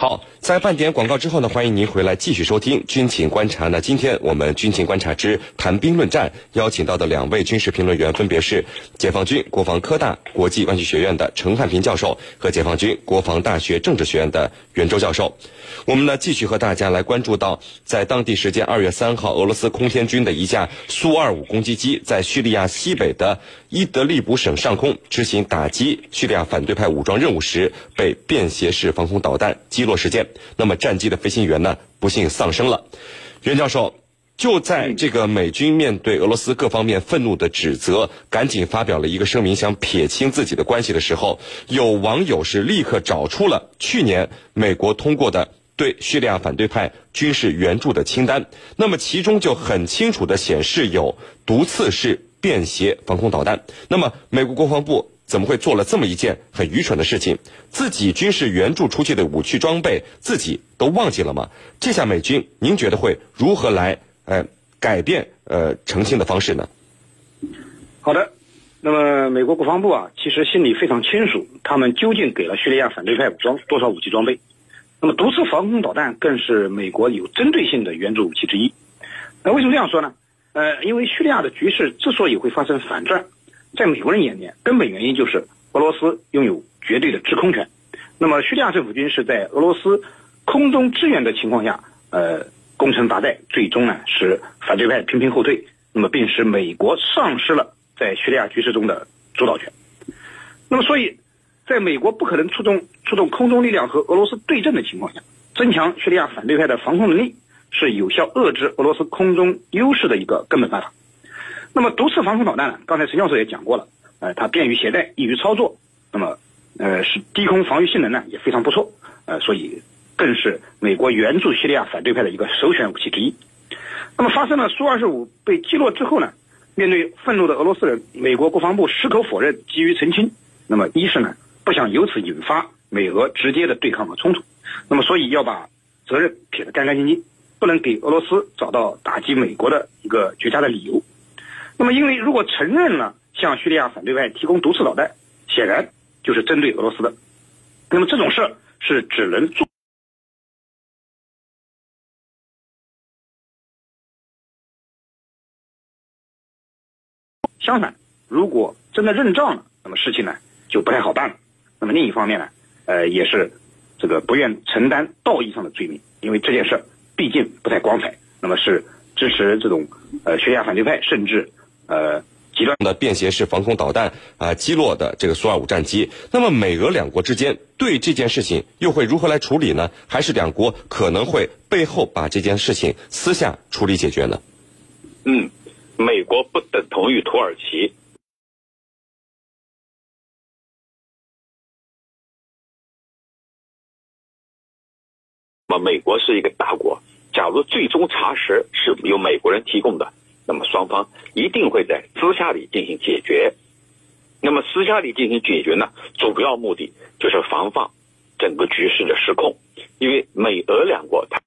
好，在半点广告之后呢，欢迎您回来继续收听军情观察。那今天我们军情观察之谈兵论战邀请到的两位军事评论员分别是解放军国防科大国际关系学院的陈汉平教授和解放军国防大学政治学院的袁周教授。我们呢继续和大家来关注到，在当地时间二月三号，俄罗斯空天军的一架苏二五攻击机在叙利亚西北的伊德利卜省上空执行打击叙利亚反对派武装任务时，被便携式防空导弹击落。事件，那么战机的飞行员呢，不幸丧生了。袁教授，就在这个美军面对俄罗斯各方面愤怒的指责，赶紧发表了一个声明，想撇清自己的关系的时候，有网友是立刻找出了去年美国通过的对叙利亚反对派军事援助的清单，那么其中就很清楚的显示有毒刺式便携防空导弹。那么美国国防部。怎么会做了这么一件很愚蠢的事情？自己军事援助出去的武器装备，自己都忘记了吗？这下美军，您觉得会如何来呃改变呃澄清的方式呢？好的，那么美国国防部啊，其实心里非常清楚，他们究竟给了叙利亚反对派武装多少武器装备。那么毒刺防空导弹更是美国有针对性的援助武器之一。那为什么这样说呢？呃，因为叙利亚的局势之所以会发生反转。在美国人眼里，根本原因就是俄罗斯拥有绝对的制空权。那么，叙利亚政府军是在俄罗斯空中支援的情况下，呃，攻城拔寨，最终呢使反对派频频后退，那么并使美国丧失了在叙利亚局势中的主导权。那么，所以，在美国不可能出动出动空中力量和俄罗斯对阵的情况下，增强叙利亚反对派的防空能力，是有效遏制俄罗斯空中优势的一个根本办法。那么毒刺防空导弹呢？刚才陈教授也讲过了，呃，它便于携带，易于操作，那么，呃，是低空防御性能呢也非常不错，呃，所以更是美国援助叙利亚反对派的一个首选武器之一。那么发生了苏二十五被击落之后呢，面对愤怒的俄罗斯人，美国国防部矢口否认，急于澄清。那么一是呢，不想由此引发美俄直接的对抗和冲突，那么所以要把责任撇得干干净净，不能给俄罗斯找到打击美国的一个绝佳的理由。那么，因为如果承认了向叙利亚反对派提供毒刺导弹，显然就是针对俄罗斯的。那么这种事是只能做。相反，如果真的认账了，那么事情呢就不太好办了。那么另一方面呢，呃，也是这个不愿承担道义上的罪名，因为这件事毕竟不太光彩。那么是支持这种呃叙利亚反对派，甚至。呃，极端的便携式防空导弹啊，击落的这个苏二五战机。那么，美俄两国之间对这件事情又会如何来处理呢？还是两国可能会背后把这件事情私下处理解决呢？嗯，美国不等同于土耳其。那么，美国是一个大国，假如最终查实是由美国人提供的。那么双方一定会在私下里进行解决。那么私下里进行解决呢，主要目的就是防范整个局势的失控。因为美俄两国，它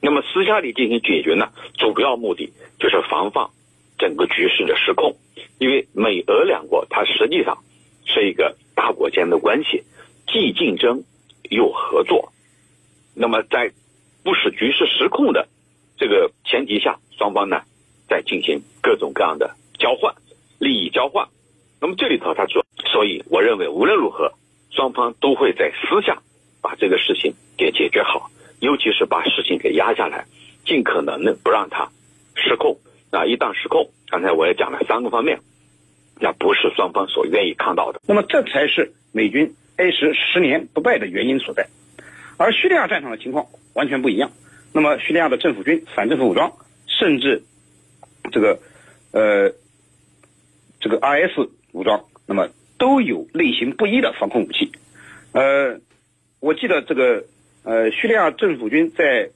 那么私下里进行解决呢，主要目的就是防范整个局势的失控。因为美俄两国，它实际上是一个大国间的关系，既竞争又合作。那么在不使局势失控的这个前提下，双方呢？在进行各种各样的交换，利益交换。那么这里头他说，所以我认为无论如何，双方都会在私下把这个事情给解决好，尤其是把事情给压下来，尽可能的不让它失控。啊，一旦失控，刚才我也讲了三个方面，那不是双方所愿意看到的。那么这才是美军 A 时十年不败的原因所在。而叙利亚战场的情况完全不一样。那么叙利亚的政府军、反政府武装，甚至这个，呃，这个 RS 武装，那么都有类型不一的防空武器。呃，我记得这个，呃，叙利亚政府军在，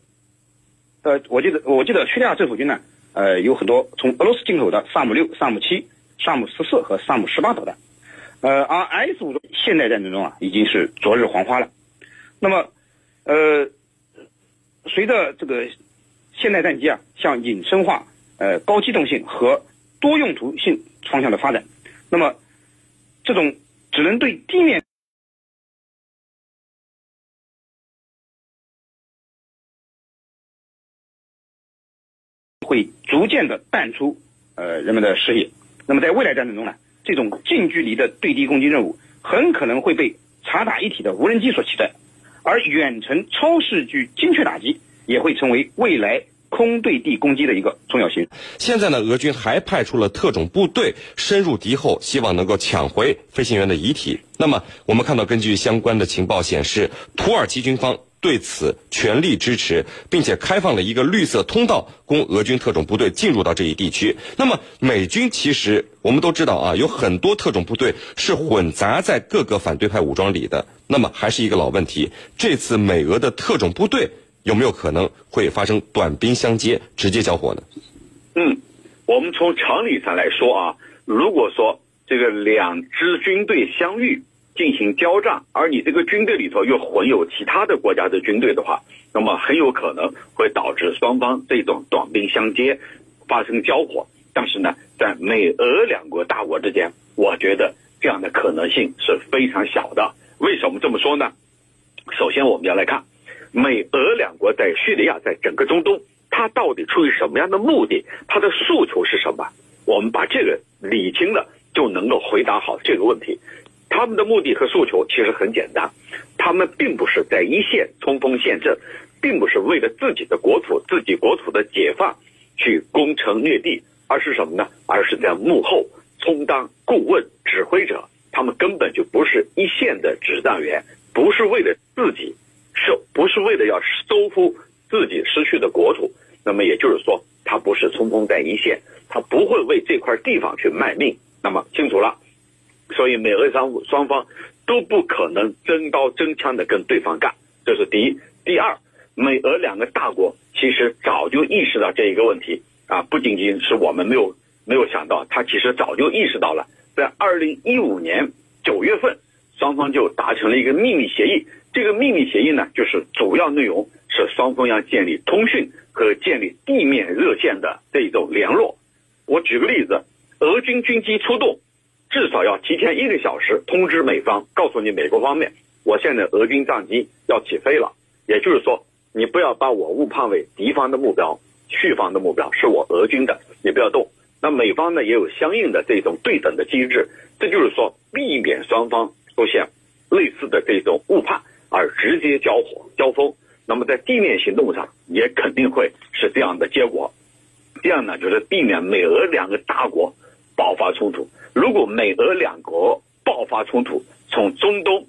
呃，我记得我记得叙利亚政府军呢，呃，有很多从俄罗斯进口的萨姆六、萨姆七、萨姆十四和萨姆十八导弹。呃，而 S 武装现代战争中啊，已经是昨日黄花了。那么，呃随着这个现代战机啊向隐身化呃高机动性和多用途性方向的发展那么这种只能对地面会逐渐的淡出呃人们的视野。那么在未来战争中呢这种近距离的对地攻击任务很可能会被察打一体的无人机所取代而远程超视距精确打击也会成为未来。空对地攻击的一个重要性。现在呢，俄军还派出了特种部队深入敌后，希望能够抢回飞行员的遗体。那么，我们看到，根据相关的情报显示，土耳其军方对此全力支持，并且开放了一个绿色通道，供俄军特种部队进入到这一地区。那么，美军其实我们都知道啊，有很多特种部队是混杂在各个反对派武装里的。那么，还是一个老问题，这次美俄的特种部队。有没有可能会发生短兵相接、直接交火呢？嗯，我们从常理上来说啊，如果说这个两支军队相遇进行交战，而你这个军队里头又混有其他的国家的军队的话，那么很有可能会导致双方这种短兵相接发生交火。但是呢，在美俄两国大国之间，我觉得这样的可能性是非常小的。为什么这么说呢？首先，我们要来看。美俄两国在叙利亚，在整个中东，它到底出于什么样的目的？它的诉求是什么？我们把这个理清了，就能够回答好这个问题。他们的目的和诉求其实很简单，他们并不是在一线冲锋陷阵，并不是为了自己的国土、自己国土的解放去攻城略地，而是什么呢？而是在幕后充当顾问、指挥者。他们根本就不是一线的指战员，不是为了自己。是不是为了要收复自己失去的国土？那么也就是说，他不是冲锋在一线，他不会为这块地方去卖命。那么清楚了，所以美俄双双方都不可能真刀真枪的跟对方干，这是第一。第二，美俄两个大国其实早就意识到这一个问题啊，不仅仅是我们没有没有想到，他其实早就意识到了，在二零一五年九月份，双方就达成了一个秘密协议。这个秘密协议呢，就是主要内容是双方要建立通讯和建立地面热线的这种联络。我举个例子，俄军军机出动，至少要提前一个小时通知美方，告诉你美国方面，我现在俄军战机要起飞了。也就是说，你不要把我误判为敌方的目标，叙方的目标是我俄军的，你不要动。那美方呢，也有相应的这种对等的机制，这就是说，避免双方出现类似的这种误判。而直接交火交锋，那么在地面行动上也肯定会是这样的结果。这样呢，就是避免美俄两个大国爆发冲突。如果美俄两国爆发冲突，从中东，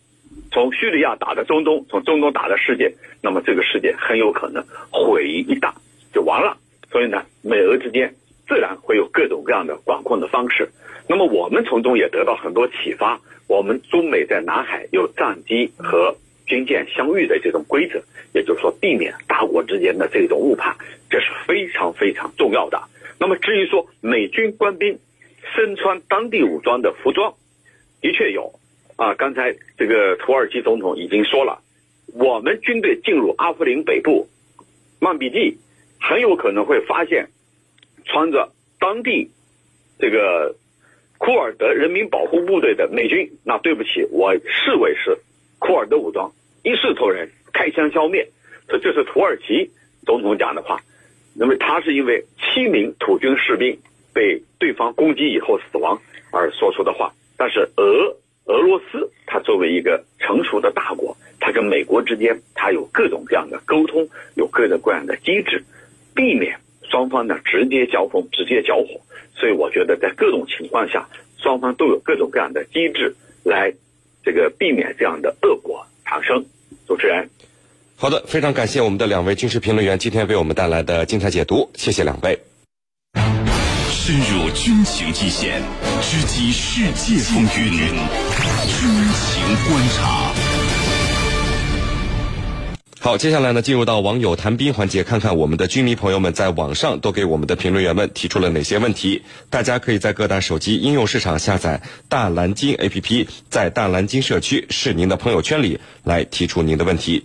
从叙利亚打到中东，从中东打到世界，那么这个世界很有可能毁于一旦，就完了。所以呢，美俄之间自然会有各种各样的管控的方式。那么我们从中也得到很多启发。我们中美在南海有战机和军舰相遇的这种规则，也就是说避免大国之间的这种误判，这是非常非常重要的。那么至于说美军官兵身穿当地武装的服装，的确有啊。刚才这个土耳其总统已经说了，我们军队进入阿夫林北部曼比季，很有可能会发现穿着当地这个库尔德人民保护部队的美军。那对不起，我视为是。库尔德武装一视同仁，开枪消灭，这就是土耳其总统讲的话。那么他是因为七名土军士兵被对方攻击以后死亡而说出的话。但是俄俄罗斯，它作为一个成熟的大国，它跟美国之间，它有各种各样的沟通，有各种各样的机制，避免双方呢直接交锋、直接交火。所以我觉得，在各种情况下，双方都有各种各样的机制来。这个避免这样的恶果产生。主持人，好的，非常感谢我们的两位军事评论员今天为我们带来的精彩解读，谢谢两位。深入军情一线，直击世界风云，军情观察。好，接下来呢，进入到网友谈兵环节，看看我们的军迷朋友们在网上都给我们的评论员们提出了哪些问题。大家可以在各大手机应用市场下载大蓝鲸 APP，在大蓝鲸社区是您的朋友圈里来提出您的问题。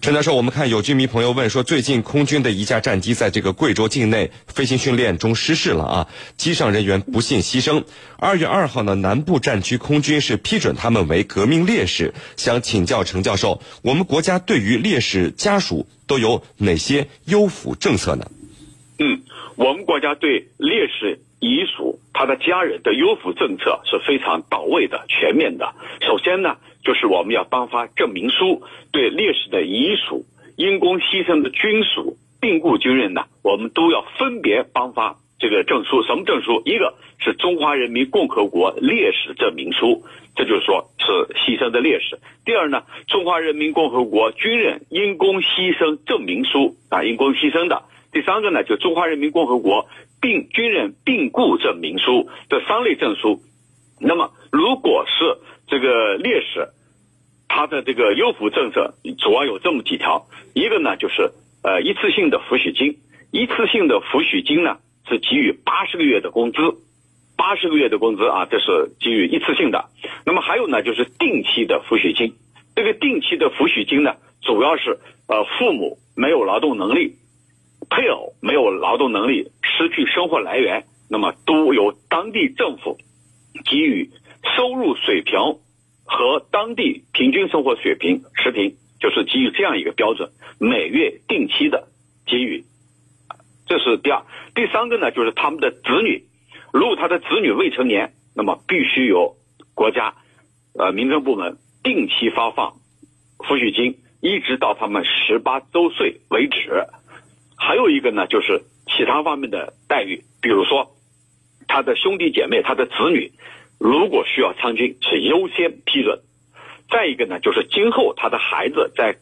陈教授，我们看有居民朋友问说，最近空军的一架战机在这个贵州境内飞行训练中失事了啊，机上人员不幸牺牲。二月二号呢，南部战区空军是批准他们为革命烈士。想请教陈教授，我们国家对于烈士家属都有哪些优抚政策呢？嗯，我们国家对烈士遗属他的家人的优抚政策是非常到位的、全面的。首先呢，就是我们要颁发证明书，对烈士的遗属、因公牺牲的军属、病故军人呢，我们都要分别颁发这个证书。什么证书？一个是中华人民共和国烈士证明书，这就是说是牺牲的烈士。第二呢，中华人民共和国军人因公牺牲证明书啊，因公牺牲的。第三个呢，就中华人民共和国病军人病故证明书这三类证书。那么，如果是这个烈士，他的这个优抚政策主要有这么几条：一个呢，就是呃一次性的抚恤金，一次性的抚恤金呢是给予八十个月的工资，八十个月的工资啊，这是给予一次性的。那么还有呢，就是定期的抚恤金。这个定期的抚恤金呢，主要是呃父母没有劳动能力。配偶没有劳动能力，失去生活来源，那么都由当地政府给予收入水平和当地平均生活水平持平，就是基于这样一个标准，每月定期的给予。这是第二，第三个呢，就是他们的子女，如果他的子女未成年，那么必须由国家呃民政部门定期发放抚恤金，一直到他们十八周岁为止。还有一个呢，就是其他方面的待遇，比如说，他的兄弟姐妹、他的子女，如果需要参军，是优先批准。再一个呢，就是今后他的孩子在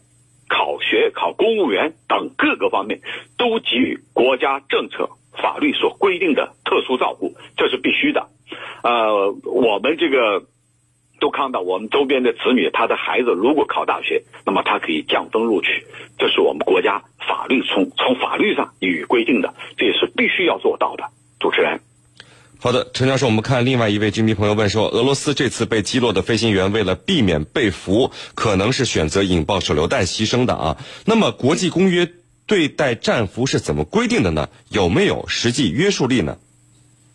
考学、考公务员等各个方面，都给予国家政策、法律所规定的特殊照顾，这是必须的。呃，我们这个。都看到我们周边的子女，他的孩子如果考大学，那么他可以降分录取，这是我们国家法律从从法律上予以规定的，这也是必须要做到的。主持人，好的，陈教授，我们看另外一位军迷朋友问说，俄罗斯这次被击落的飞行员为了避免被俘，可能是选择引爆手榴弹牺牲的啊。那么国际公约对待战俘是怎么规定的呢？有没有实际约束力呢？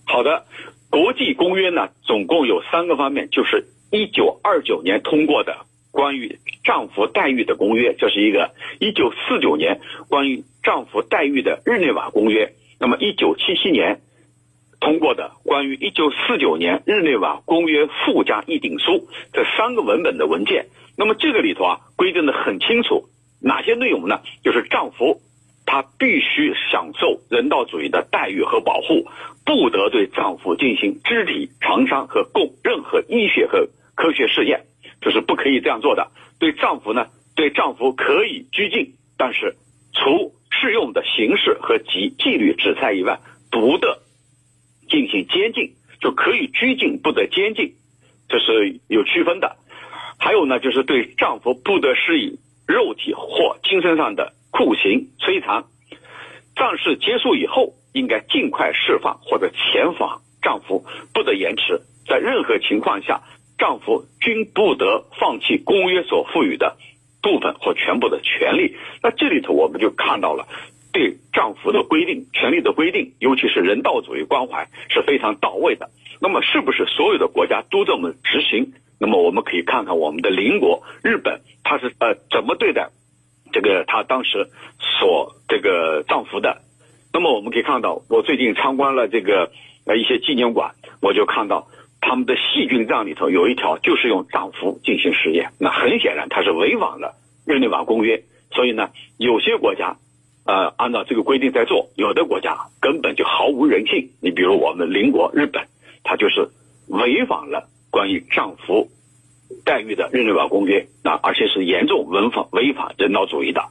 好的，国际公约呢，总共有三个方面，就是。一九二九年通过的关于战俘待遇的公约，这是一个；一九四九年关于战俘待遇的日内瓦公约，那么一九七七年通过的关于一九四九年日内瓦公约附加议定书，这三个文本的文件，那么这个里头啊规定的很清楚，哪些内容呢？就是丈夫他必须享受人道主义的待遇和保护，不得对丈夫进行肢体创伤和供任何医学和科学试验就是不可以这样做的。对丈夫呢，对丈夫可以拘禁，但是除适用的刑事和纪纪律制裁以外，不得进行监禁，就可以拘禁，不得监禁，这是有区分的。还有呢，就是对丈夫不得施以肉体或精神上的酷刑、摧残。战事结束以后，应该尽快释放或者遣返丈夫，不得延迟。在任何情况下。丈夫均不得放弃公约所赋予的部分或全部的权利。那这里头我们就看到了对丈夫的规定、权利的规定，尤其是人道主义关怀是非常到位的。那么，是不是所有的国家都这么执行？那么，我们可以看看我们的邻国日本，他是呃怎么对待这个他当时所这个丈夫的？那么，我们可以看到，我最近参观了这个呃一些纪念馆，我就看到。他们的细菌账里头有一条，就是用丈夫进行实验，那很显然他是违反了日内瓦公约。所以呢，有些国家，呃，按照这个规定在做；有的国家根本就毫无人性。你比如我们邻国日本，它就是违反了关于丈夫待遇的日内瓦公约，啊而且是严重违反违反人道主义的。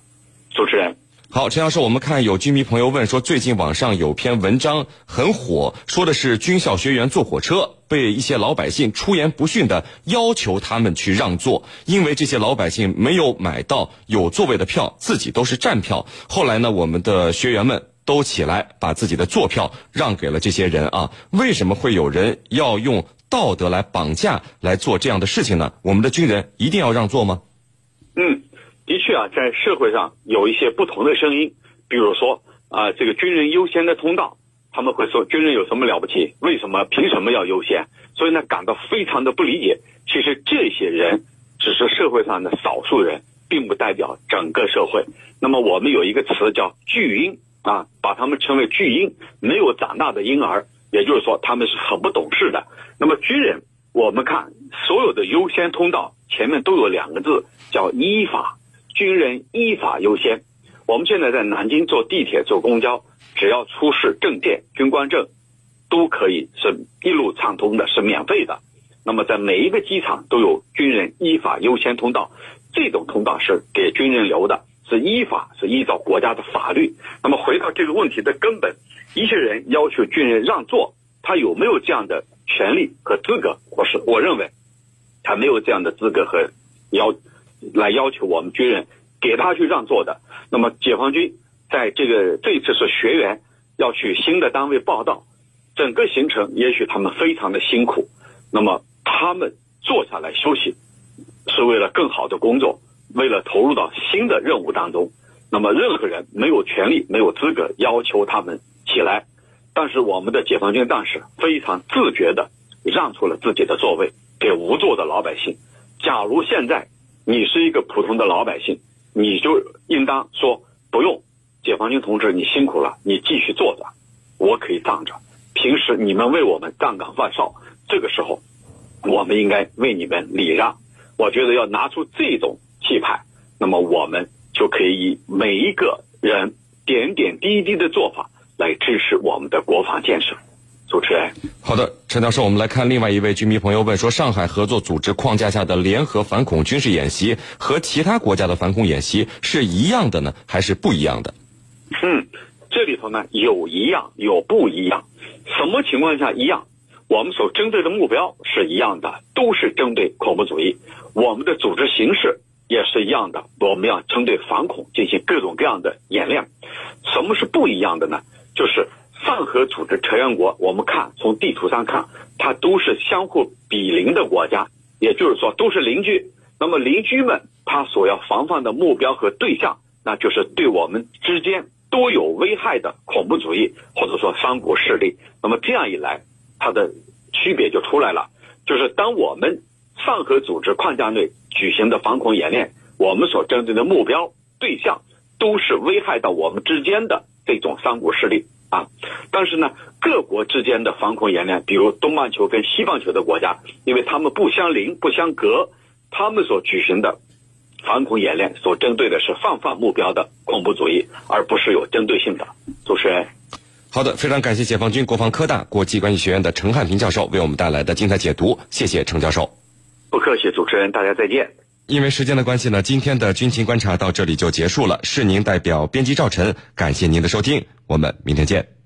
主持人。好，陈教授，我们看有军迷朋友问说，最近网上有篇文章很火，说的是军校学员坐火车被一些老百姓出言不逊的要求他们去让座，因为这些老百姓没有买到有座位的票，自己都是站票。后来呢，我们的学员们都起来把自己的坐票让给了这些人啊。为什么会有人要用道德来绑架来做这样的事情呢？我们的军人一定要让座吗？的确啊，在社会上有一些不同的声音，比如说啊，这个军人优先的通道，他们会说军人有什么了不起？为什么凭什么要优先？所以呢，感到非常的不理解。其实这些人只是社会上的少数人，并不代表整个社会。那么我们有一个词叫“巨婴”，啊，把他们称为巨婴，没有长大的婴儿，也就是说他们是很不懂事的。那么军人，我们看所有的优先通道前面都有两个字，叫依法，军人依法优先。我们现在在南京坐地铁、坐公交，只要出示证件、军官证，都可以是一路畅通的，是免费的。那么在每一个机场都有军人依法优先通道，这种通道是给军人留的，是依法，是依照国家的法律。那么回到这个问题的根本，一些人要求军人让座，他有没有这样的权利和资格？我是我认为，他没有这样的资格和要来要求我们军人给他去让座的。那么解放军在这个这一次是学员要去新的单位报道，整个行程也许他们非常的辛苦，那么他们坐下来休息，是为了更好的工作，为了投入到新的任务当中。那么任何人没有权利、没有资格要求他们起来，但是我们的解放军战士非常自觉的让出了自己的座位给无座的老百姓。假如现在你是一个普通的老百姓，你就应当说不用，解放军同志，你辛苦了，你继续坐着，我可以站着。平时你们为我们站岗放哨，这个时候，我们应该为你们礼让。我觉得要拿出这种气派，那么我们就可以以每一个人点点滴滴的做法来支持我们的国防建设。主持人，好的，陈教授，我们来看另外一位居民朋友问说：上海合作组织框架下的联合反恐军事演习和其他国家的反恐演习是一样的呢，还是不一样的？嗯，这里头呢有一样，有不一样。什么情况下一样？我们所针对的目标是一样的，都是针对恐怖主义。我们的组织形式也是一样的，我们要针对反恐进行各种各样的演练。什么是不一样的呢？就是上合组织成员国，我们看从地图上看，它都是相互比邻的国家，也就是说都是邻居。那么邻居们他所要防范的目标和对象，那就是对我们之间都有危害的恐怖主义或者说三股势力。那么这样一来，它的区别就出来了，就是当我们上合组织框架内举行的反恐演练，我们所针对的目标对象都是危害到我们之间的这种三股势力啊。但是呢，各国之间的防控演练，比如东半球跟西半球的国家，因为他们不相邻、不相隔，他们所举行的反恐演练所针对的是泛泛目标的恐怖主义，而不是有针对性的。主持人。好的，非常感谢解放军国防科大国际关系学院的陈汉平教授为我们带来的精彩解读，谢谢陈教授。不客气，主持人，大家再见。因为时间的关系呢，今天的军情观察到这里就结束了。是您代表编辑赵晨，感谢您的收听，我们明天见。